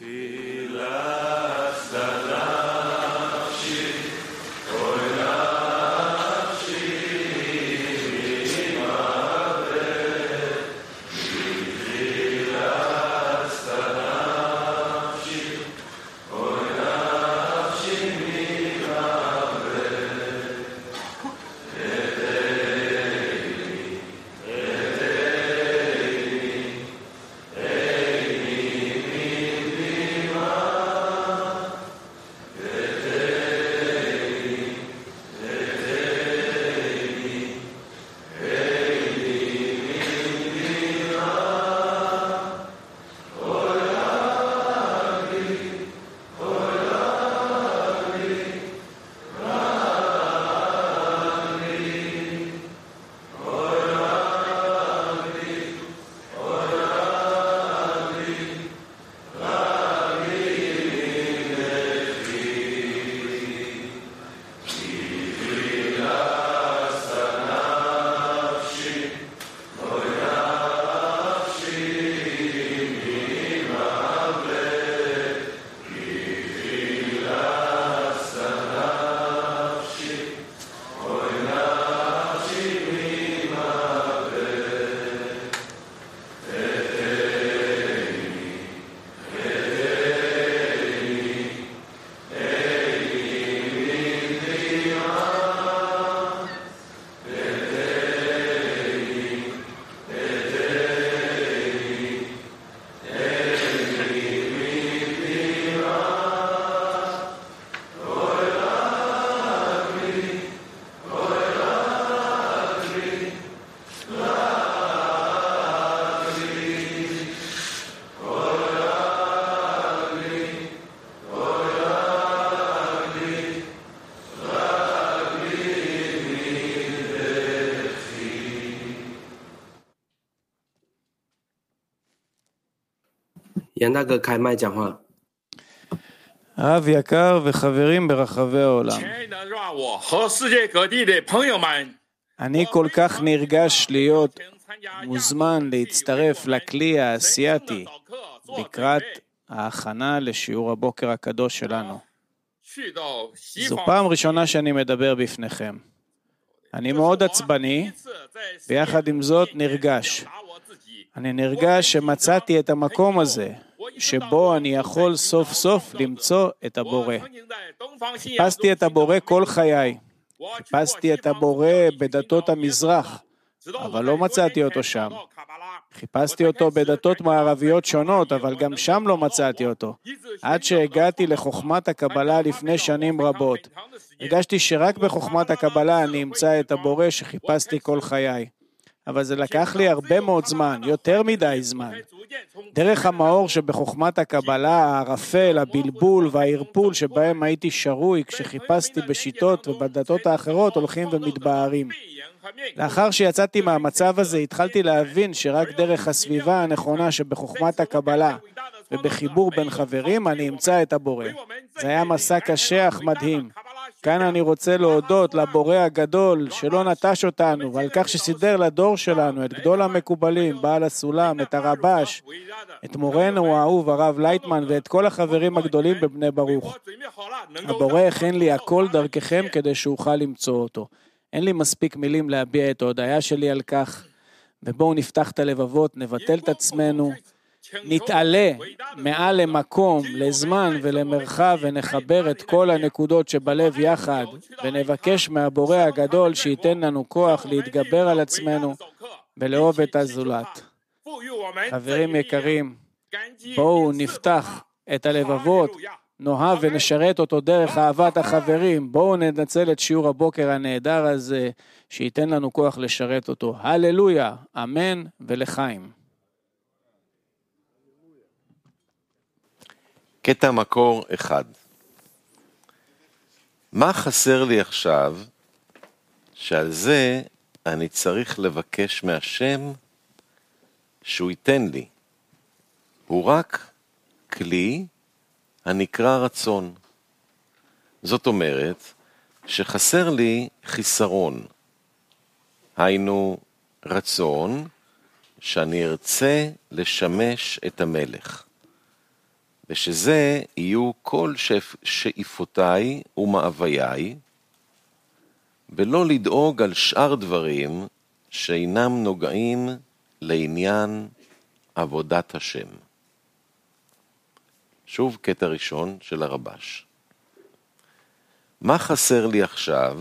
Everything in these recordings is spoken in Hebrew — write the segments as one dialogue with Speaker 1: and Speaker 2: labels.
Speaker 1: He 严大哥开麦讲话。
Speaker 2: רב יקר וחברים ברחבי העולם,
Speaker 3: 亲爱的让我和世界各地的朋友们
Speaker 2: אני כל כך נרגש להיות
Speaker 3: 参加
Speaker 2: מוזמן להצטרף לכלי האסייתי לקראת ההכנה לשיעור הבוקר הקדוש שלנו.
Speaker 3: 去到西
Speaker 2: זו
Speaker 3: 方
Speaker 2: פעם ראשונה שאני מדבר בפניכם. אני מאוד עצבני, ויחד עם זאת נרגש. אני נרגש שמצאתי את המקום הזה, שבו אני יכול סוף סוף למצוא את הבורא. חיפשתי את הבורא כל חיי. חיפשתי את הבורא בדתות המזרח, אבל לא מצאתי אותו שם. חיפשתי אותו בדתות מערביות שונות, אבל גם שם לא מצאתי אותו. עד שהגעתי לחוכמת הקבלה לפני שנים רבות. הרגשתי שרק בחוכמת הקבלה אני אמצא את הבורא שחיפשתי כל חיי. אבל זה לקח לי הרבה מאוד זמן, יותר מדי זמן. דרך המאור שבחוכמת הקבלה, הערפל, הבלבול והערפול שבהם הייתי שרוי כשחיפשתי בשיטות ובדתות האחרות הולכים ומתבהרים. לאחר שיצאתי מהמצב הזה התחלתי להבין שרק דרך הסביבה הנכונה שבחוכמת הקבלה ובחיבור בין חברים אני אמצא את הבורא. זה היה מסע קשה אך מדהים. כאן אני רוצה להודות לבורא הגדול שלא נטש אותנו ועל כך שסידר לדור שלנו את גדול המקובלים, בעל הסולם, את הרבש, את מורנו האהוב הרב לייטמן ואת כל החברים הגדולים בבני ברוך. הבורא הכין לי הכל דרככם כדי שאוכל למצוא אותו. אין לי מספיק מילים להביע את ההודיה שלי על כך, ובואו נפתח את הלבבות, נבטל את עצמנו, נתעלה מעל למקום, לזמן ולמרחב ונחבר את כל הנקודות שבלב יחד ונבקש מהבורא הגדול שייתן לנו כוח להתגבר על עצמנו ולאהוב את הזולת. חברים יקרים, בואו נפתח את הלבבות, נאהב ונשרת אותו דרך אהבת החברים. בואו ננצל את שיעור הבוקר הנהדר הזה, שייתן לנו כוח לשרת אותו. הללויה, אמן ולחיים.
Speaker 4: קטע מקור אחד. מה חסר לי עכשיו שעל זה אני צריך לבקש מהשם שהוא ייתן לי? הוא רק כלי הנקרא רצון. זאת אומרת שחסר לי חיסרון, היינו רצון שאני ארצה לשמש את המלך. ושזה יהיו כל שאיפותיי ומאוויי, ולא לדאוג על שאר דברים שאינם נוגעים לעניין עבודת השם. שוב קטע ראשון של הרבש. מה חסר לי עכשיו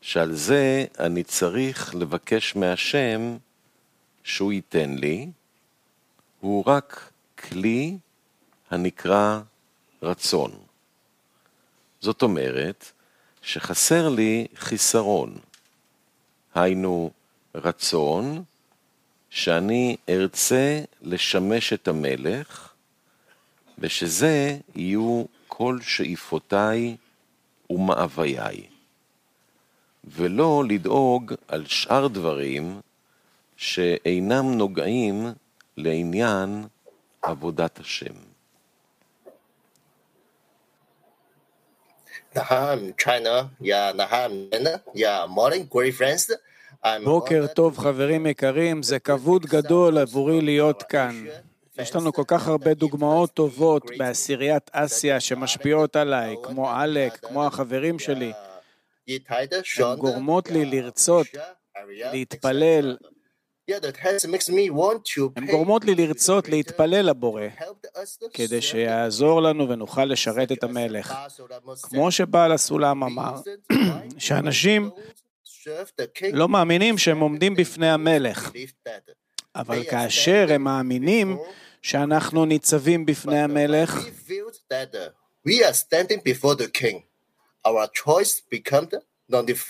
Speaker 4: שעל זה אני צריך לבקש מהשם שהוא ייתן לי, הוא רק כלי הנקרא רצון. זאת אומרת שחסר לי חיסרון, היינו רצון שאני ארצה לשמש את המלך, ושזה יהיו כל שאיפותיי ומאוויי, ולא לדאוג על שאר דברים שאינם נוגעים לעניין עבודת השם.
Speaker 2: בוקר טוב חברים יקרים, זה כבוד גדול עבורי להיות כאן. יש לנו כל כך הרבה דוגמאות טובות בעשיריית אסיה שמשפיעות עליי, כמו עלק, כמו החברים שלי. הן גורמות לי לרצות להתפלל. הן גורמות לי לרצות להתפלל לבורא, כדי שיעזור לנו ונוכל לשרת את המלך. כמו שבעל הסולם אמר, שאנשים לא מאמינים שהם עומדים בפני המלך, אבל כאשר הם מאמינים שאנחנו ניצבים בפני המלך,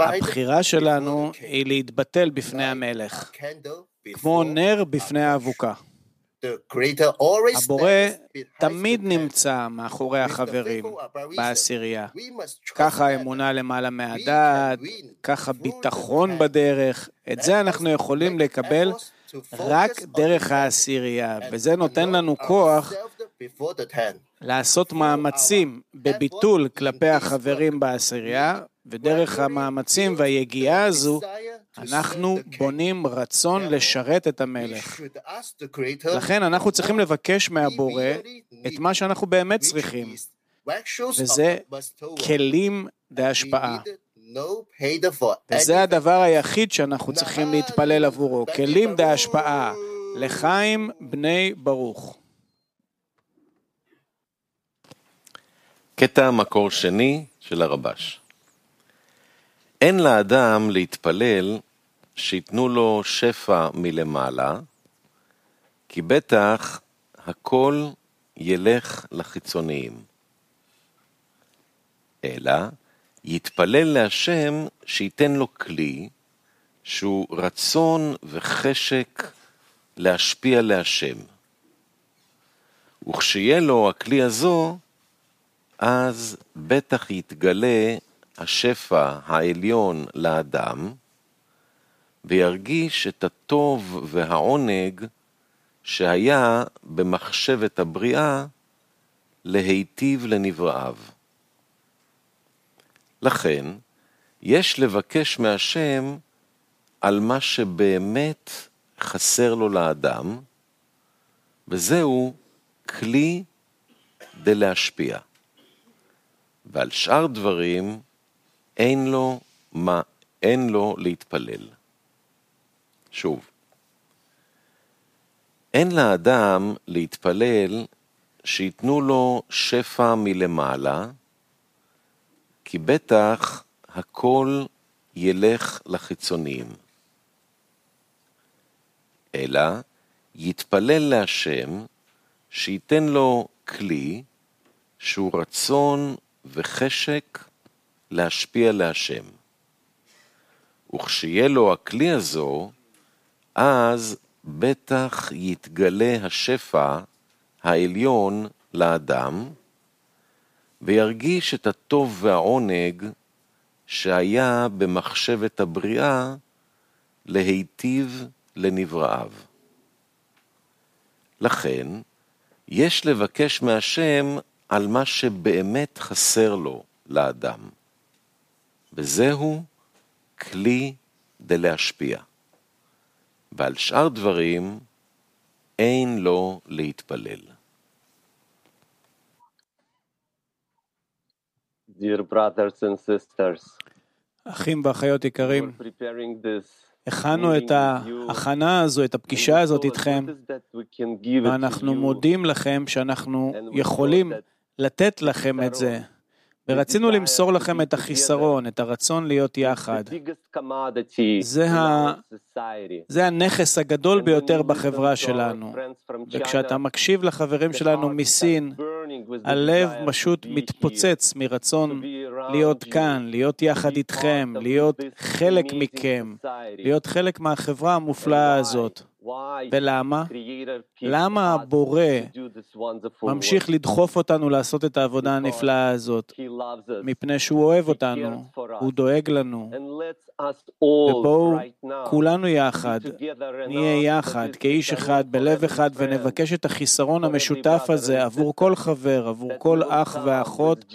Speaker 2: הבחירה שלנו היא להתבטל בפני המלך, כמו נר בפני האבוקה. הבורא תמיד נמצא מאחורי החברים בעשירייה. ככה האמונה למעלה מהדעת, ככה ביטחון בדרך. את זה אנחנו יכולים לקבל רק דרך העשירייה, וזה נותן לנו כוח לעשות מאמצים בביטול כלפי החברים בעשירייה, ודרך המאמצים והיגיעה הזו, אנחנו בונים רצון לשרת את המלך. לכן אנחנו צריכים לבקש מהבורא את מה שאנחנו באמת צריכים, וזה כלים להשפעה. וזה הדבר היחיד שאנחנו צריכים להתפלל עבורו, כלים להשפעה, לחיים בני ברוך.
Speaker 4: קטע מקור שני של הרבש. אין לאדם להתפלל שייתנו לו שפע מלמעלה, כי בטח הכל ילך לחיצוניים. אלא יתפלל להשם שייתן לו כלי שהוא רצון וחשק להשפיע להשם. וכשיהיה לו הכלי הזו, אז בטח יתגלה השפע העליון לאדם, וירגיש את הטוב והעונג שהיה במחשבת הבריאה להיטיב לנבראיו. לכן, יש לבקש מהשם על מה שבאמת חסר לו לאדם, וזהו כלי דלהשפיע. ועל שאר דברים אין לו מה, אין לו להתפלל. שוב, אין לאדם להתפלל שייתנו לו שפע מלמעלה, כי בטח הכל ילך לחיצוניים. אלא יתפלל להשם שייתן לו כלי שהוא רצון וחשק להשפיע להשם. וכשיהיה לו הכלי הזו, אז בטח יתגלה השפע העליון לאדם, וירגיש את הטוב והעונג שהיה במחשבת הבריאה להיטיב לנבראיו. לכן, יש לבקש מהשם על מה שבאמת חסר לו לאדם, וזהו כלי דלהשפיע. ועל שאר דברים אין לו להתפלל.
Speaker 5: Dear brothers and sisters,
Speaker 2: אחים ואחיות יקרים, הכנו את ההכנה הזו, את הפגישה הזאת איתכם, ואנחנו מודים לכם שאנחנו יכולים לתת לכם את זה. ורצינו למסור לכם את החיסרון, את הרצון להיות יחד. זה, ה... זה הנכס הגדול ביותר בחברה שלנו. וכשאתה מקשיב לחברים שלנו מסין, הלב פשוט מתפוצץ מרצון להיות כאן, להיות יחד איתכם, להיות חלק מכם, להיות חלק מהחברה המופלאה הזאת. ולמה? למה הבורא ממשיך לדחוף אותנו לעשות את העבודה הנפלאה הזאת? מפני שהוא אוהב אותנו, הוא דואג לנו. ובואו כולנו יחד, נהיה יחד, כאיש אחד, בלב אחד, ונבקש את החיסרון המשותף הזה עבור כל חבר, עבור כל אח ואחות,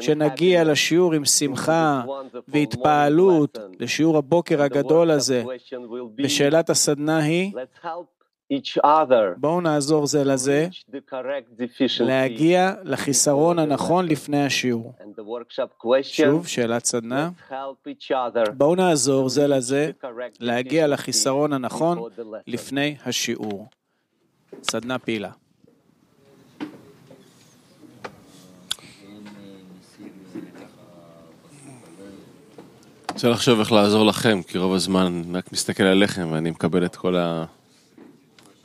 Speaker 2: שנגיע לשיעור עם שמחה והתפעלות, לשיעור הבוקר הגדול הזה. ושאלת הסדנה היא, בואו נעזור זה לזה להגיע לחיסרון הנכון לפני השיעור. שוב, שאלת סדנה. בואו נעזור זה לזה להגיע לחיסרון הנכון לפני השיעור. סדנה פעילה.
Speaker 6: רוצה לחשוב איך לעזור לכם, כי רוב הזמן אני רק מסתכל עליכם ואני מקבל את כל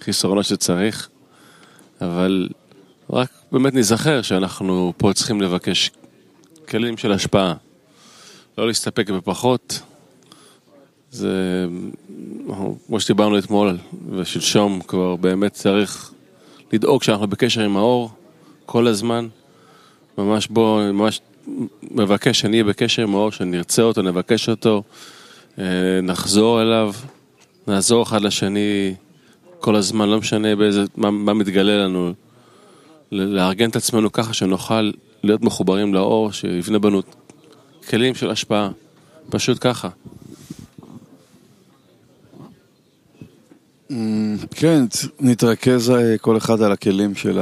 Speaker 6: החסרונות שצריך, אבל רק באמת נזכר שאנחנו פה צריכים לבקש כלים של השפעה, לא להסתפק בפחות. זה, כמו שדיברנו אתמול ושלשום, כבר באמת צריך לדאוג שאנחנו בקשר עם האור כל הזמן. ממש בוא, ממש מבקש שאני אהיה בקשר עם האור, שנרצה אותו, נבקש אותו, אה, נחזור אליו, נעזור אחד לשני כל הזמן, לא משנה באיזה, מה, מה מתגלה לנו, לארגן את עצמנו ככה שנוכל להיות מחוברים לאור, שיבנה בנו כלים של השפעה, פשוט ככה.
Speaker 7: כן, נתרכז אה, כל אחד על הכלים של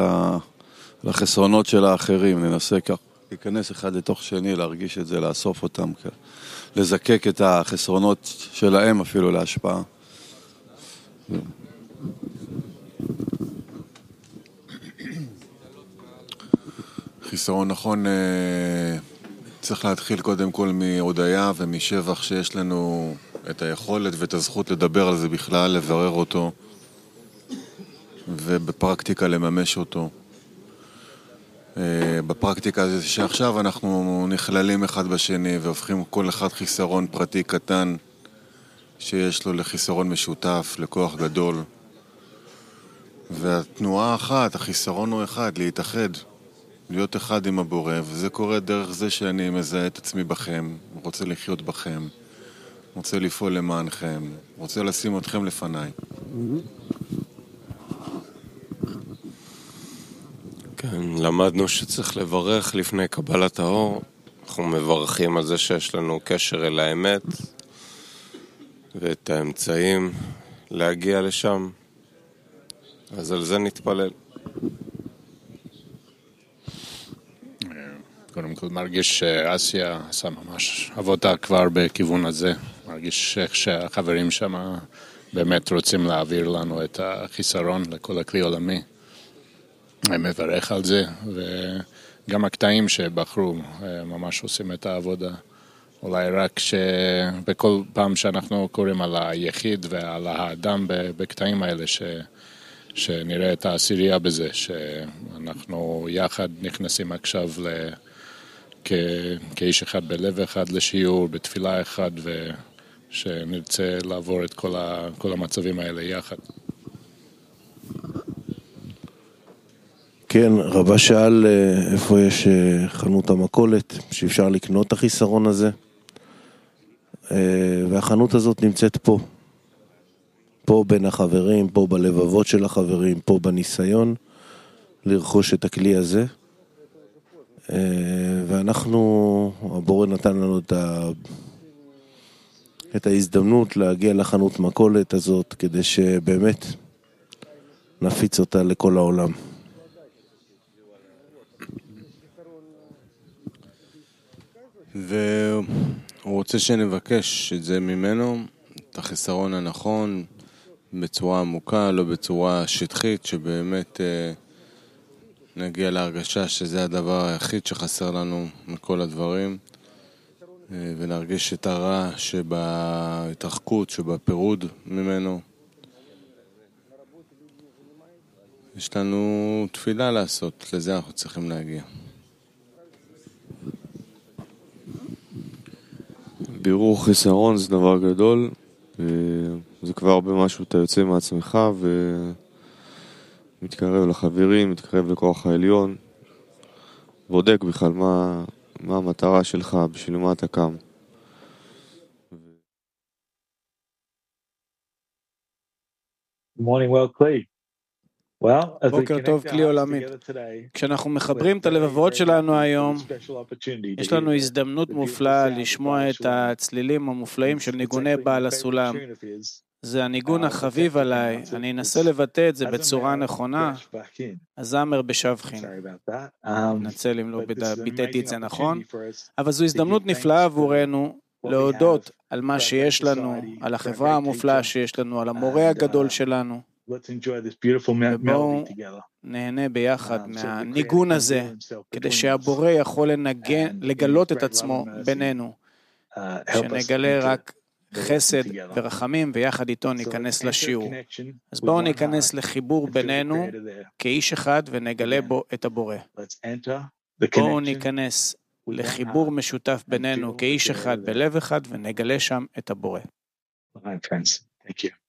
Speaker 7: החסרונות של האחרים, ננסה ככה. להיכנס אחד לתוך שני, להרגיש את זה, לאסוף אותם, לזקק את החסרונות שלהם אפילו להשפעה.
Speaker 8: חיסרון נכון, אה, צריך להתחיל קודם כל מהודיה ומשבח שיש לנו את היכולת ואת הזכות לדבר על זה בכלל, לברר אותו ובפרקטיקה לממש אותו. אה, בפרקטיקה זה שעכשיו אנחנו נכללים אחד בשני והופכים כל אחד חיסרון פרטי קטן שיש לו לחיסרון משותף, לכוח גדול. והתנועה אחת, החיסרון הוא אחד, להתאחד, להיות אחד עם הבורא, וזה קורה דרך זה שאני מזהה את עצמי בכם, רוצה לחיות בכם, רוצה לפעול למענכם, רוצה לשים אתכם לפניי.
Speaker 6: כן, למדנו שצריך לברך לפני קבלת האור. אנחנו מברכים על זה שיש לנו קשר אל האמת ואת האמצעים להגיע לשם. אז על זה נתפלל.
Speaker 9: כל מרגיש שאסיה עשה ממש עבודה כבר בכיוון הזה. מרגיש שהחברים שם באמת רוצים להעביר לנו את החיסרון לכל הכלי עולמי. אני מברך על זה, וגם הקטעים שבחרו אה, ממש עושים את העבודה. אולי רק שבכל פעם שאנחנו קוראים על היחיד ועל האדם בקטעים האלה, ש... שנראה את העשירייה בזה, שאנחנו יחד נכנסים עכשיו ל... כ... כאיש אחד בלב אחד לשיעור, בתפילה אחד, ושנרצה לעבור את כל, ה... כל המצבים האלה יחד.
Speaker 10: כן, רבה שאל אה, איפה יש אה, חנות המכולת, שאפשר לקנות את החיסרון הזה. אה, והחנות הזאת נמצאת פה. פה בין החברים, פה בלבבות של החברים, פה בניסיון לרכוש את הכלי הזה. ואנחנו, הבורא נתן לנו את, ה... את ההזדמנות להגיע לחנות מכולת הזאת כדי שבאמת נפיץ אותה לכל העולם.
Speaker 11: והוא רוצה שנבקש את זה ממנו, את החיסרון הנכון, בצורה עמוקה, לא בצורה שטחית, שבאמת אה, נגיע להרגשה שזה הדבר היחיד שחסר לנו מכל הדברים, אה, ונרגיש את הרע שבהתרחקות, שבפירוד ממנו. יש לנו תפילה לעשות, לזה אנחנו צריכים להגיע.
Speaker 12: בירור חיסרון זה דבר גדול, זה כבר הרבה משהו, אתה יוצא מעצמך ומתקרב לחברים, מתקרב לכוח העליון, בודק בכלל מה, מה המטרה שלך, בשביל מה אתה קם.
Speaker 2: morning well clean. בוקר טוב, כלי עולמי. כשאנחנו מחברים את הלבבות שלנו היום, יש לנו הזדמנות מופלאה לשמוע את הצלילים המופלאים של ניגוני בעל הסולם. זה הניגון החביב עליי, אני אנסה לבטא את זה בצורה נכונה. הזמר בשבחין. מתנצל אם לא ביטאתי את זה נכון, אבל זו הזדמנות נפלאה עבורנו להודות על מה שיש לנו, על החברה המופלאה שיש לנו, על המורה הגדול שלנו. ובואו נהנה ביחד um, מהניגון הזה, כדי שהבורא יכול לנגן, לגלות את עצמו בינינו, uh, שנגלה רק חסד ורחמים, ויחד איתו ניכנס לשיעור. אז בואו ניכנס לחיבור בינינו כאיש אחד ונגלה בו את הבורא. בואו ניכנס לחיבור משותף בינינו כאיש אחד בלב אחד ונגלה שם את הבורא. Thank you.